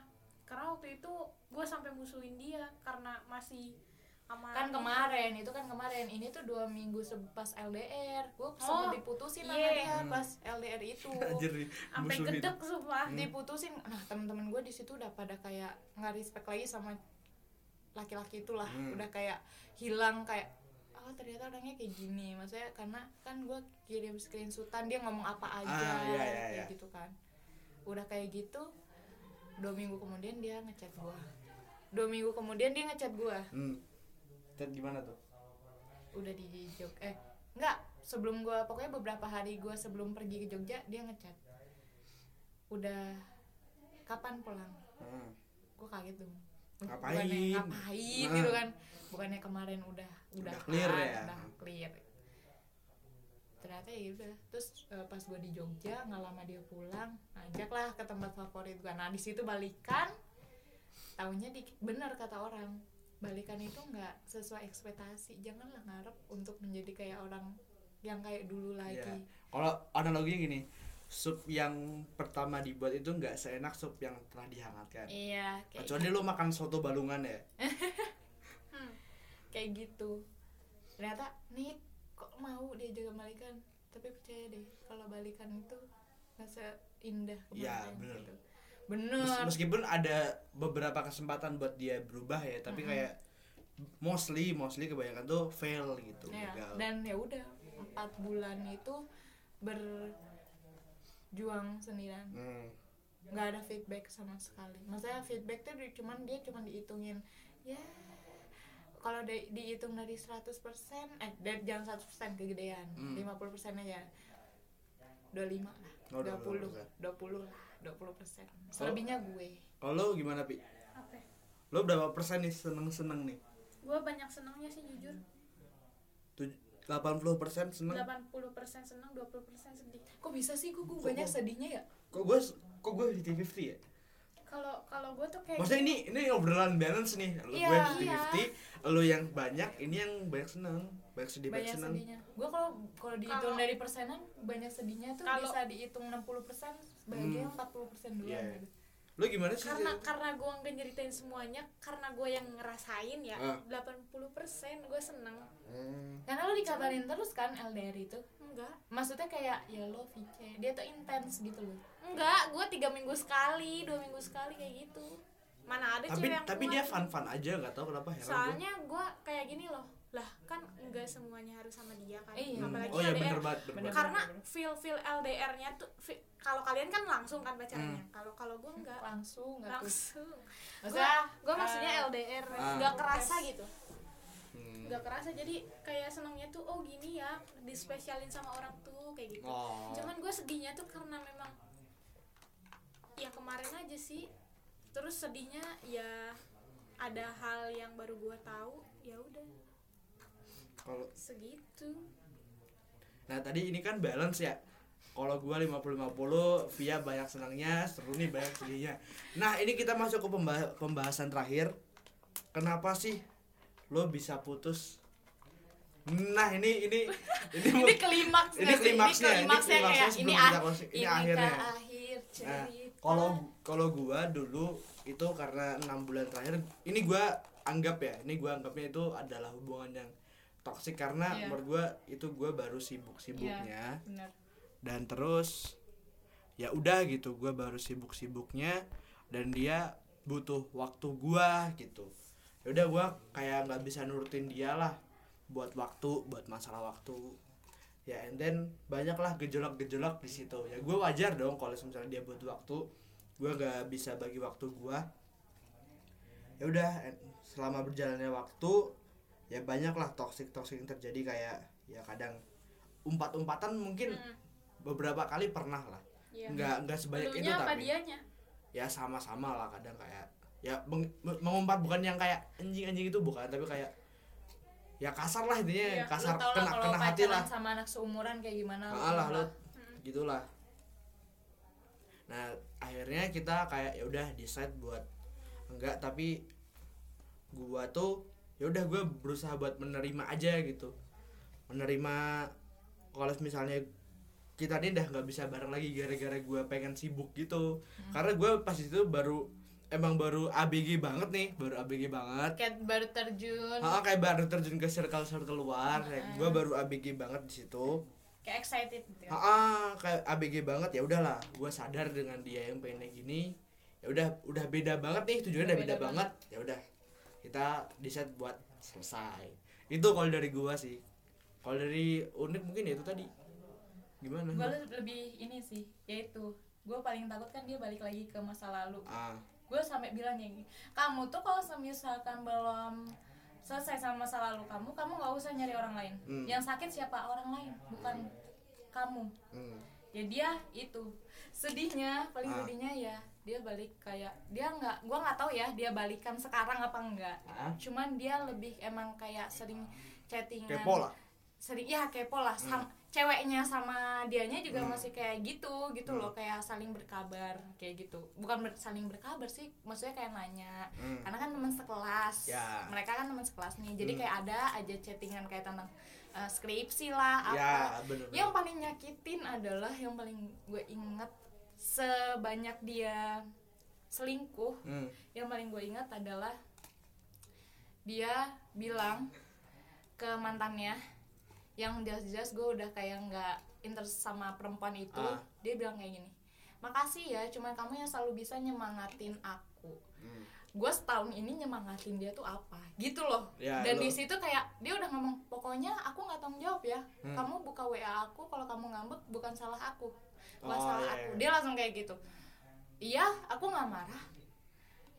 Karena waktu itu gua sampai musuhin dia karena masih sama kan kemarin itu kan kemarin ini tuh dua minggu pas LDR gue Oh, sempat diputusin sama iya. dia Hmm. pas LDR itu sampai gedek sumpah Hmm. diputusin nah temen-temen gue di situ udah pada kayak nggak respect lagi sama laki-laki itulah Hmm. udah kayak hilang kayak oh ternyata orangnya kayak gini maksudnya karena kan gue kirim screenshotan dia ngomong apa aja Ah, iya, iya, iya. gitu kan udah kayak gitu dua minggu kemudian dia ngechat gue dua minggu kemudian dia ngechat gue hmm. Chat gimana tuh udah di Jog eh enggak sebelum gue pokoknya beberapa hari gue sebelum pergi ke Jogja dia ngechat udah kapan pulang hmm. gue kaget dong Ngapain? bukannya ngapain Nah. gitu kan bukannya kemarin udah udah, Udah clear kan, ya? udah clear ternyata ya udah. Terus eh, pas gue di Jogja nggak lama dia pulang ngajak lah ke tempat favorit gue nah di situ balikan tahunya di bener kata orang balikan itu nggak sesuai ekspektasi. Janganlah ngarep untuk menjadi kayak orang yang kayak dulu lagi. Iya. kalau analoginya gini sup yang pertama dibuat itu nggak seenak sup yang telah dihangatkan. Iya kayak kecuali lu makan soto balungan ya. Hmm. kayak gitu. Ternyata nih mau dia juga balikan tapi percaya deh kalau balikan itu nggak seindah Iya, kemarin bener. gitu Mes- bener meskipun ada beberapa kesempatan buat dia berubah ya tapi Mm-mm. kayak mostly mostly kebanyakan tuh fail gitu Ya, gagal. dan ya udah empat bulan itu berjuang sendirian Hmm. nggak ada feedback sama sekali maksudnya feedback tuh cuman dia cuman dihitungin ya kalau di- dihitung dari 100% eh dari jangan 100% kegedean. Hmm. 50% aja 25 lah. Oh, 20 20%. 20 lah 20% selebihnya gue. Kalau gimana pi? Apa? Lu berapa persen nih seneng seneng nih? Gua banyak senangnya sih jujur. Tuj- 80 persen seneng? 80% senang 20% sedih. Kok bisa sih? Gue, gue banyak sedihnya ya? kok gue kok gue 50 ya kalau kalau gua tuh kayak maksudnya ini ini obrolan balance nih lu Iya, gue iya. 50 lu yang banyak ini yang banyak seneng banyak sedih banyak, banyak seneng sedihnya gue kalau kalau dihitung Kalau- dari persenan banyak sedihnya tuh Kalau- bisa dihitung 60% bahagia 40% duluan Iya. gitu. Lu gimana sih karena Sil? karena gua nggak nyeritain semuanya karena gua yang ngerasain ya Ah. 80% gua seneng Hmm. karena lo dikabarin terus kan LDR itu enggak maksudnya kayak ya lo Vice dia tuh intens gitu loh enggak gua tiga minggu sekali dua minggu sekali kayak gitu mana ada tapi cewek yang tapi kuat dia gitu. fun fun aja nggak tahu kenapa heran soalnya gua kayak gini loh lah kan enggak semuanya harus sama dia kan Iya. gua. apalagi oh ya LDR bener banget bener Bener. banget. karena feel feel LDR-nya tuh kalau kalian kan langsung kan pacarannya Hmm. kalau kalau gue enggak langsung nggak tuh langsung maksudnya gue maksudnya eh, LDR Ah. nggak kerasa gitu Hmm. nggak kerasa jadi kayak senangnya tuh oh gini ya dispesialin sama orang tuh kayak gitu oh cuman gue sedihnya tuh karena memang ya kemarin aja sih terus sedihnya ya ada hal yang baru gue tahu ya udah kalau segitu. Nah tadi ini kan balance ya. Kalau gua 50-50 via banyak senangnya seru nih banyak sedihnya. Nah ini kita masuk ke pemba- pembahasan terakhir. Kenapa sih lo bisa putus? Nah ini ini ini, ini klimaks Ini klimaksnya, ini klimaksnya klimaksnya kayak ini kita ah-. Ini ini akhirnya. akhir Nah, kalau kalau gua dulu itu karena enam bulan terakhir ini gua anggap ya ini gua anggapnya itu adalah hubungan yang toksik karena Iya. menurut gua itu gua baru sibuk-sibuknya. Benar. Dan terus ya udah gitu gua baru sibuk-sibuknya dan dia butuh waktu gua gitu. Ya udah gua kayak nggak bisa nurutin dia lah buat waktu buat masalah waktu. Ya and then banyaklah gejolak-gejolak di situ. Ya gue wajar dong kalau misalnya dia butuh waktu gue gak bisa bagi waktu gue ya udah selama berjalannya waktu ya banyaklah toxic toxic yang terjadi kayak ya kadang umpat-umpatan mungkin Mm-mm. beberapa kali pernah lah Iya. nggak nggak sebanyak itu Dulunya apa tapi dianya ya sama-sama lah kadang kayak ya meng- mengumpat bukan yang kayak anjing-anjing itu bukan tapi kayak ya kasar lah intinya Iya, kasar tau kena lah kena hati lah sama anak seumuran kayak gimana Ah lah lu lah. gitulah nah akhirnya kita kayak ya udah decide buat enggak tapi gua tuh ya udah gua berusaha buat menerima aja gitu. Menerima kalau misalnya kita ini udah nggak bisa bareng lagi gara-gara gua pengen sibuk gitu. Karena gua pas itu baru emang baru ABG banget nih baru ABG banget. Kayak baru terjun. Ah, kayak baru terjun ke circle circle luar kayak gua baru ABG banget di situ. Kayak excited gitu ah ah, kayak ABG banget ya udahlah gua sadar dengan dia yang pengen kayak gini. Ya udah udah beda banget nih tujuannya udah Udah beda, beda banget. Ya udah kita decide buat selesai. Itu kalau dari gua sih. Kalau dari unik mungkin ya itu tadi. Gimana? Gue lebih ini sih yaitu gue paling takut kan dia balik lagi ke masa lalu. Ah. Gue sampai bilang gini kamu tuh kalau misalkan belum selesai sama masa lalu kamu kamu nggak usah nyari orang lain. Hmm. yang sakit siapa? Orang lain bukan kamu. Hmm. ya dia itu. Sedihnya paling Ah. sedihnya ya dia balik kayak dia nggak gua nggak tahu ya dia balikan sekarang apa enggak Ah. cuman dia lebih emang kayak sering chattingan. Kepo lah. Sering ya kepo lah. Sam- ceweknya sama dianya juga masih kayak gitu gitu loh. Kayak saling berkabar kayak gitu. Bukan ber- saling berkabar sih maksudnya kayak nanya. Hmm. karena kan teman sekelas. Ya. mereka kan teman sekelas nih. Jadi Hmm. kayak ada aja chattingan kayak tentang uh, skripsi lah apa. ya bener yang paling nyakitin adalah yang paling gue inget sebanyak dia selingkuh hmm. yang paling gue ingat adalah dia bilang ke mantannya yang jelas-jelas gue udah kayak nggak interest sama perempuan itu Ah. dia bilang kayak gini makasih ya cuman kamu yang selalu bisa nyemangatin aku Hmm. gue setahun ini nyemangatin dia tuh apa gitu loh Ya, dan di situ kayak dia udah ngomong pokoknya aku nggak tanggung jawab ya Hmm. kamu buka wa aku kalau kamu ngambek bukan salah aku Oh, salah iya, aku. iya. dia langsung kayak gitu. Iya aku nggak marah.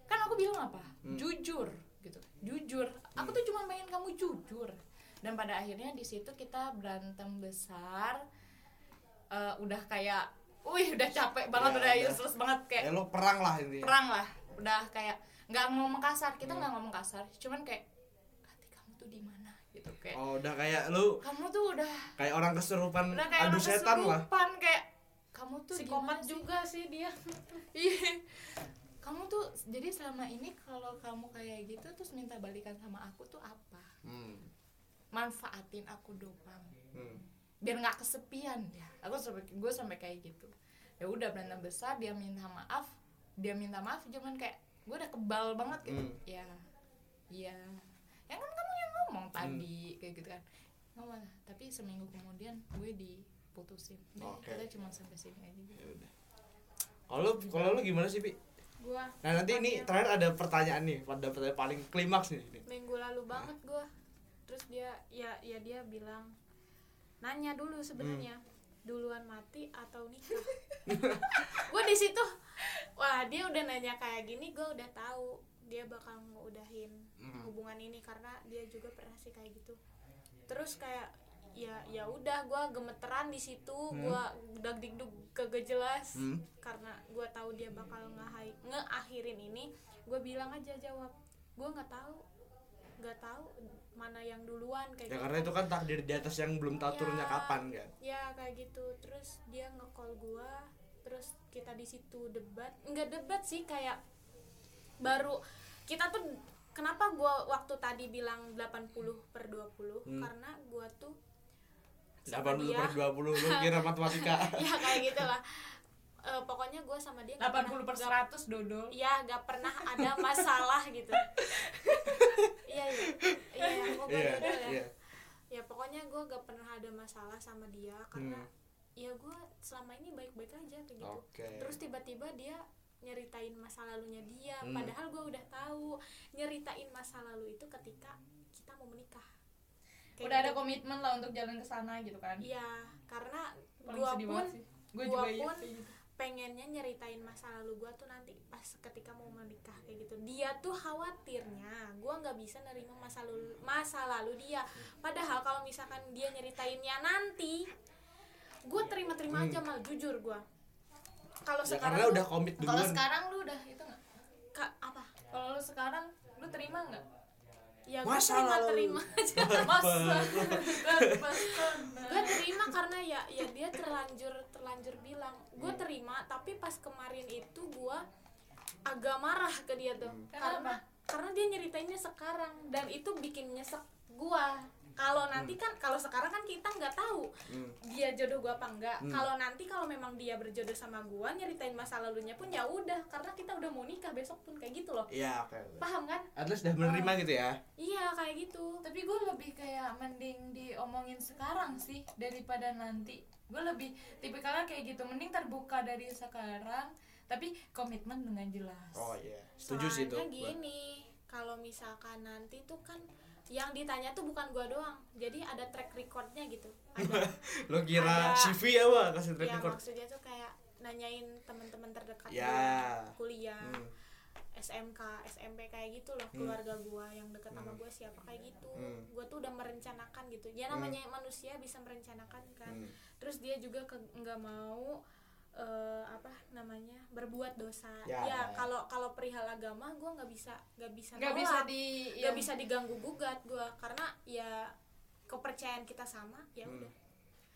Kan aku bilang apa? Hmm. jujur gitu. Jujur. Aku tuh cuma pengen kamu jujur. Dan pada akhirnya di situ kita berantem besar. Eh, udah kayak wih udah capek banget Ya, udah udah. useless banget kayak ya lo perang lah intinya. Perang lah. Udah kayak nggak ngomong kasar. Kita nggak ngomong kasar. Cuman kayak hati kamu tuh di mana? Gitu kayak oh udah kayak lu kamu tuh udah kayak orang kesurupan udah kayak adu orang setan lah. kesurupan kayak kamu tuh psikopat sih? juga sih dia. Iya. Kamu tuh jadi selama ini kalau kamu kayak gitu terus minta balikan sama aku tuh apa? Hmm. manfaatin aku doang Hmm. biar nggak kesepian ya aku sampai gue sampai kayak gitu. Ya udah berantem besar dia minta maaf. Dia minta maaf cuman kayak gue udah kebal banget gitu. Hmm. ya. Iya. Ya kan kamu yang ngomong tadi kayak gitu kan. Ngomong tapi seminggu kemudian gue diputusin Udah, Oke. kita cuma sampai sini aja gitu. Ya. Kalau lu kalau lu gimana sih, Pi? gua Nah, nanti ini terakhir ada pertanyaan nih, pada pertanyaan paling klimaks nih. ini. minggu lalu banget gua terus dia ya ya dia bilang nanya dulu sebenarnya duluan mati atau nikah gue di situ wah dia udah nanya kayak gini gue udah tahu dia bakal ngudahin Hmm. hubungan ini karena dia juga pernah sih kayak gitu terus kayak ya ya udah gue gemeteran di situ gue dag digdug kagak jelas Hmm. karena gue tahu dia bakal ngehai ngeakhirin ini gue bilang aja jawab gue nggak tahu nggak tahu mana yang duluan kayak Ya gitu karena itu kan takdir di atas yang belum tahu Ya. turunnya kapan kan. ya kayak gitu terus dia nge-call gua terus kita di situ debat nggak debat sih kayak baru kita tuh kenapa gua waktu tadi bilang 80 per 20 Hmm. karena gua tuh 80 dia per 20 lu kira matematika. Ya kayak gitu lah Eh, pokoknya gua sama dia nggak 80 per 100 dodol ya gak pernah ada masalah gitu. Iya iya. Iya iya gua iya dodol ya. iya. Ya pokoknya gue gak pernah ada masalah sama dia karena Hmm. ya gue selama ini baik-baik aja kayak gitu. Oke. Terus tiba-tiba dia nyeritain masa lalunya dia. Hmm. padahal gue udah tahu nyeritain masa lalu itu ketika kita mau menikah Kayak udah ada gitu. komitmen lah untuk jalan ke sana gitu kan. Iya karena Paling gue sedih pun gue gua juga iya pun- kayak gitu. pengennya nyeritain masa lalu gue tuh nanti pas ketika mau menikah kayak gitu. Dia tuh khawatirnya gue nggak bisa nerima masa lalu masa lalu dia. Padahal kalau misalkan dia nyeritainnya nanti gue terima-terima aja mal jujur gue kalau ya sekarang karena tuh- udah komit kalau duluan. sekarang lu udah itu nggak? Apa? Kalau lu sekarang lu terima nggak ya gue Masa terima lalu. terima aja. Masa? gue terima karena ya ya dia terlanjur terlanjur bilang gue terima tapi pas kemarin itu gue agak marah ke dia tuh. Karena karena dia nyeritainnya sekarang dan itu bikin nyesek gue kalau nanti kan kalau sekarang kan kita nggak tahu Hmm. dia jodoh gue apa enggak Hmm. kalau nanti kalau memang dia berjodoh sama gue nyeritain masa lalunya pun ya udah karena kita udah mau nikah besok pun kayak gitu loh. Iya oke oke. paham kan? At least udah menerima gitu ya? Iya kayak gitu. Tapi gue lebih kayak mending diomongin sekarang sih daripada nanti. Gue lebih tipikalnya kayak gitu mending terbuka dari sekarang tapi komitmen dengan jelas. Oh iya. Setuju sih itu. gini, kalau misalkan nanti tuh kan yang ditanya tuh bukan gua doang. Jadi ada track recordnya gitu. Ada lo kira Ada- CV apa kasih track ya record maksudnya tuh kayak nanyain teman-teman terdekat Ya. gua, kuliah, Hmm. SMK, SMP kayak gitu loh, Hmm. keluarga gua yang dekat sama Hmm. gua siapa kayak gitu. Hmm. Gua tuh udah merencanakan gitu. Ya namanya manusia bisa merencanakan kan. Hmm. Terus dia juga nggak mau eh, apa namanya berbuat dosa. Ya. Ya kalau kalau perihal agama gua nggak bisa nggak bisa nggak bisa di nggak ya, bisa diganggu gugat gue karena ya kepercayaan kita sama ya Hmm. udah.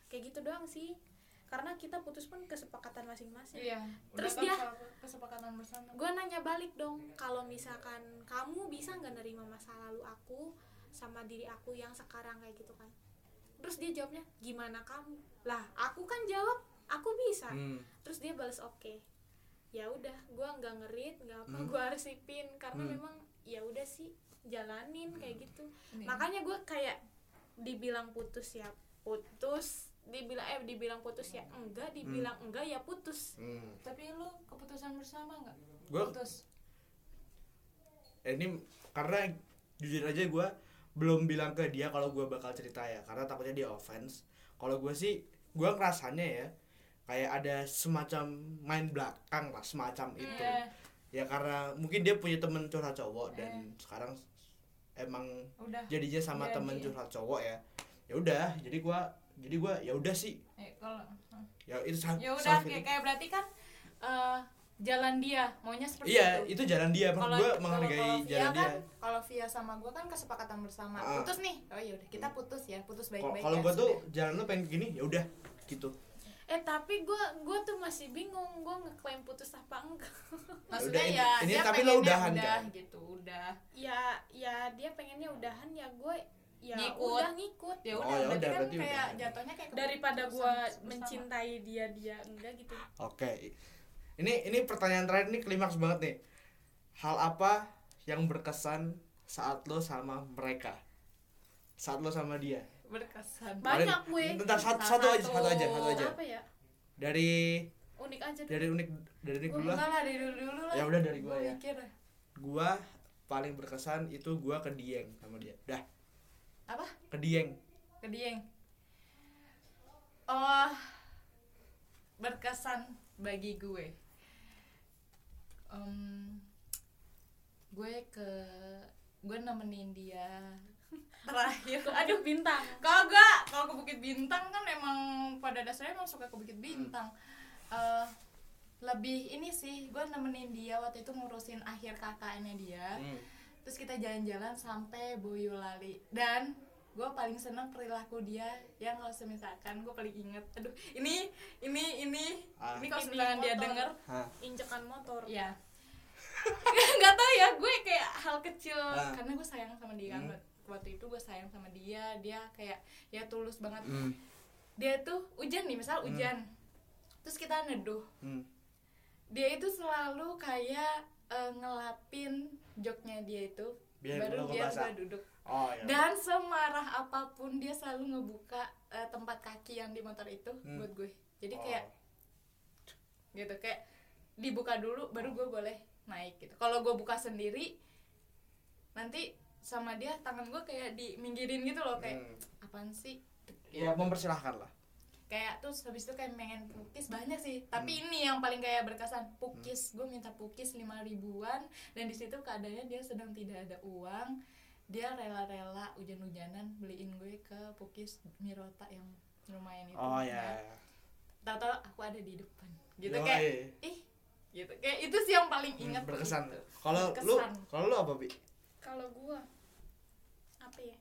Kayak gitu doang sih. Karena kita putus pun kesepakatan masing-masing. Iya. Terus Udah dia- kesepakatan- kesepakatan bersama. gue nanya balik dong kalau misalkan kamu bisa nggak nerima masa lalu aku sama diri aku yang sekarang kayak gitu kan? Terus dia jawabnya gimana kamu? Lah aku kan jawab aku bisa. Hmm. terus dia balas oke. Ya udah gue nggak ngerit nggak apa Hmm. gue arsipin. Karena Hmm. memang ya udah sih jalanin kayak gitu. Nih. makanya gue kayak dibilang putus ya putus dibilang eh dibilang putus ya enggak dibilang enggak ya putus. Hmm. tapi lu keputusan bersama nggak? Gua- putus. Eh, ini karena jujur aja gue belum bilang ke dia kalau gue bakal cerita ya karena takutnya dia offense. Kalau gue sih gue ngerasanya ya kayak ada semacam main belakang lah semacam itu. Iya. ya karena mungkin dia punya temen curhat cowok dan sekarang emang udah. jadinya sama Jadi. temen curhat cowok ya. Ya udah jadi gue jadi gue ya udah sih. Eh, kalau ya itu ya udah kayak, kayak berarti kan eh, jalan dia maunya seperti iya itu. itu jalan dia. Kalau- gue menghargai kalau Via jalan dia. kan, kalau Via sama gue kan kesepakatan bersama. Ah. putus nih. Oh iya udah kita putus ya putus baik-baik kalau ya, gue tuh jalan lu pengen gini ya udah gitu eh tapi gue gue tuh masih bingung gue ngeklaim putus apa enggak maksudnya Udah, ini- ya ini dia tapi lo udahan, udah kan? gitu udah ya ya dia pengennya udahan ya gue ya Ngikut. udah ngikut ya Oh, udah ya berarti udah, kan berarti kayak udah. jatuhnya kayak daripada gue mencintai dia dia enggak gitu Oke. Ini ini pertanyaan terakhir ini klimaks banget nih. Hal apa yang berkesan saat lo sama mereka? Saat lo sama dia? Berkesan Banyak gue. Bentar, satu, satu aja, satu. aja, satu aja. apa ya Dari unik aja dulu dari unik dari unik dulu lah. dari dulu dulu lah Ya udah dari gua Gua ya. Gua paling berkesan itu gua ke Dieng sama dia. Dah, apa ke Dieng. ke Dieng oh berkesan bagi gue Em, gue ke gue nemenin dia terakhir. Aduh bintang. Kagak kalau ke Bukit Bintang kan emang pada dasarnya emang suka ke Bukit Bintang. Eh, lebih ini sih gue nemenin dia waktu itu ngurusin akhir KKN-nya dia. Hmm. terus kita jalan-jalan sampai Boyolali. Dan gue paling seneng perilaku dia yang kalau misalkan gue paling inget. Aduh ini ini ini Ah. ini kalau misalkan dia denger. Hah. injekan motor. Ya nggak tahu ya gue kayak hal kecil Ah. karena gue sayang sama dia kan. Hmm. Waktu itu gue sayang sama dia dia kayak ya tulus banget Hmm. dia tuh hujan nih misal hujan terus kita neduh Hmm. dia itu selalu kayak eh, ngelapin joknya dia itu Biar baru biar basah. gue duduk Oh iya. dan semarah apa pun dia selalu ngebuka eh, tempat kaki yang di motor itu Hmm. buat gue jadi Oh. kayak gitu kayak dibuka dulu baru gue boleh naik gitu kalau gue buka sendiri nanti sama dia tangan gue kayak diminggirin gitu loh kayak Hmm. apaan sih Ya mempersilahkan lah. kayak terus habis itu kayak pengen pukis banyak sih tapi Hmm. ini yang paling kayak berkesan pukis gue minta pukis lima ribuan dan di situ keadaannya dia sedang tidak ada uang dia rela-rela hujan-hujanan beliin gue ke pukis Mirota yang lumayan itu Oh ya. ya. tahu-tahu aku ada di depan gitu Yoi. kayak ih gitu kayak itu sih yang paling Hmm, ingat berkesan. gitu. Kalau lu kalau lu apa, Bi? Kalau gua apa ya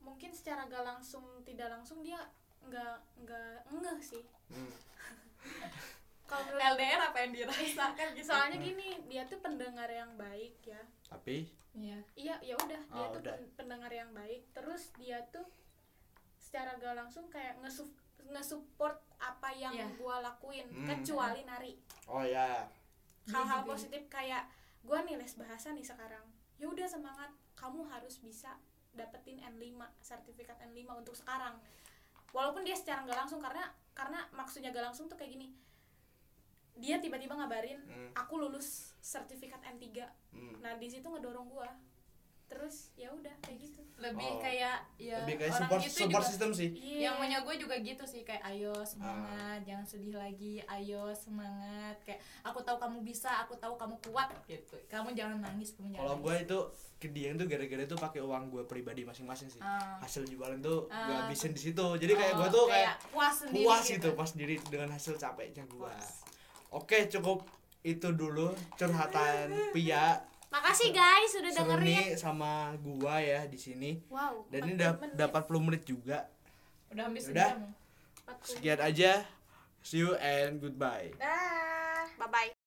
mungkin secara gak langsung tidak langsung dia nggak nggak ngeh sih Hmm. kalau LDR apa yang dirasakan gitu soalnya gini dia tuh pendengar yang baik ya Tapi iya iya ya udah dia Oh, tuh udah. pen- pendengar yang baik terus dia tuh secara gak langsung kayak ngesup ngesupport apa yang Iya. gua lakuin Hmm. kecuali nari oh ya. hal-hal Dia juga- positif kayak gua nih les bahasa nih sekarang. Ya udah semangat. Kamu harus bisa dapetin N5 sertifikat N5 untuk sekarang. Walaupun dia secara nggak langsung karena karena maksudnya gak langsung tuh kayak gini. Dia tiba-tiba ngabarin Hmm. aku lulus sertifikat N3 Hmm. nah di situ ngedorong gua terus ya udah kayak gitu lebih Oh. kayak ya Lebih kayak orang support itu support juga- system sih. Iya. yang punya gue juga gitu sih kayak ayo Ah. semangat jangan sedih lagi ayo semangat kayak aku tahu kamu bisa aku tahu kamu kuat gitu kamu jangan nangis kamu jangan Kalau gue itu ke dia itu gara-gara itu pakai uang gue pribadi masing-masing sih. Ah. Hasil jualan tuh gue Ah, habisin di situ. Jadi kayak Oh, gue tuh kayak puas sendiri puas gitu pas diri dengan hasil capeknya gue. Oke cukup itu dulu curhatan Pia makasih guys sudah seru dengerin nih sama gua ya di sini. wow Dan ini 40 udah dapat 40 menit juga. udah habis Udah. sejam 40. Sekian aja. See you and goodbye. dah bye bye